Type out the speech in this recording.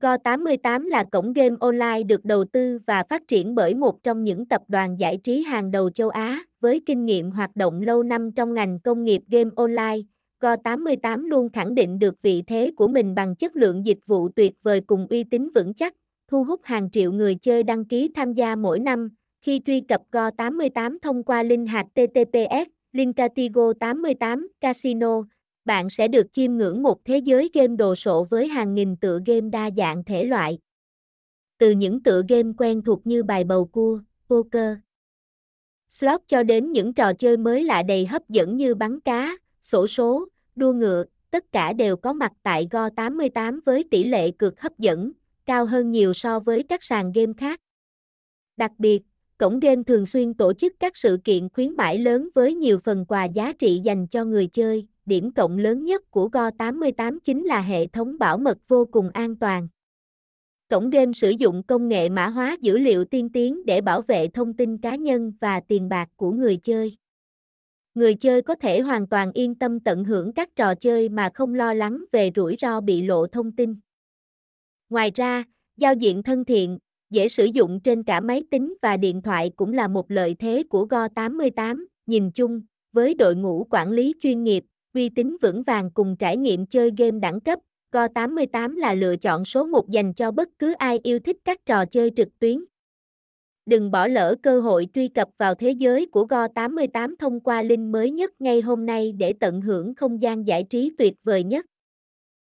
Go88 là cổng game online được đầu tư và phát triển bởi một trong những tập đoàn giải trí hàng đầu châu Á, với kinh nghiệm hoạt động lâu năm trong ngành công nghiệp game online. Go88 luôn khẳng định được vị thế của mình bằng chất lượng dịch vụ tuyệt vời cùng uy tín vững chắc, thu hút hàng triệu người chơi đăng ký tham gia mỗi năm. Khi truy cập Go88 thông qua link HTTPS, Linkatigo 88 Casino, bạn sẽ được chiêm ngưỡng một thế giới game đồ sộ với hàng nghìn tựa game đa dạng thể loại. Từ những tựa game quen thuộc như bài bầu cua, poker, slot cho đến những trò chơi mới lạ đầy hấp dẫn như bắn cá, sổ số, đua ngựa, tất cả đều có mặt tại Go88 với tỷ lệ cực hấp dẫn, cao hơn nhiều so với các sàn game khác. Đặc biệt, cổng game thường xuyên tổ chức các sự kiện khuyến mãi lớn với nhiều phần quà giá trị dành cho người chơi, điểm cộng lớn nhất của Go88 chính là hệ thống bảo mật vô cùng an toàn. Cổng game sử dụng công nghệ mã hóa dữ liệu tiên tiến để bảo vệ thông tin cá nhân và tiền bạc của người chơi. Người chơi có thể hoàn toàn yên tâm tận hưởng các trò chơi mà không lo lắng về rủi ro bị lộ thông tin. Ngoài ra, giao diện thân thiện, dễ sử dụng trên cả máy tính và điện thoại cũng là một lợi thế của Go88. Nhìn chung, với đội ngũ quản lý chuyên nghiệp, uy tín vững vàng cùng trải nghiệm chơi game đẳng cấp, Go88 là lựa chọn số 1 dành cho bất cứ ai yêu thích các trò chơi trực tuyến. Đừng bỏ lỡ cơ hội truy cập vào thế giới của Go88 thông qua link mới nhất ngay hôm nay để tận hưởng không gian giải trí tuyệt vời nhất.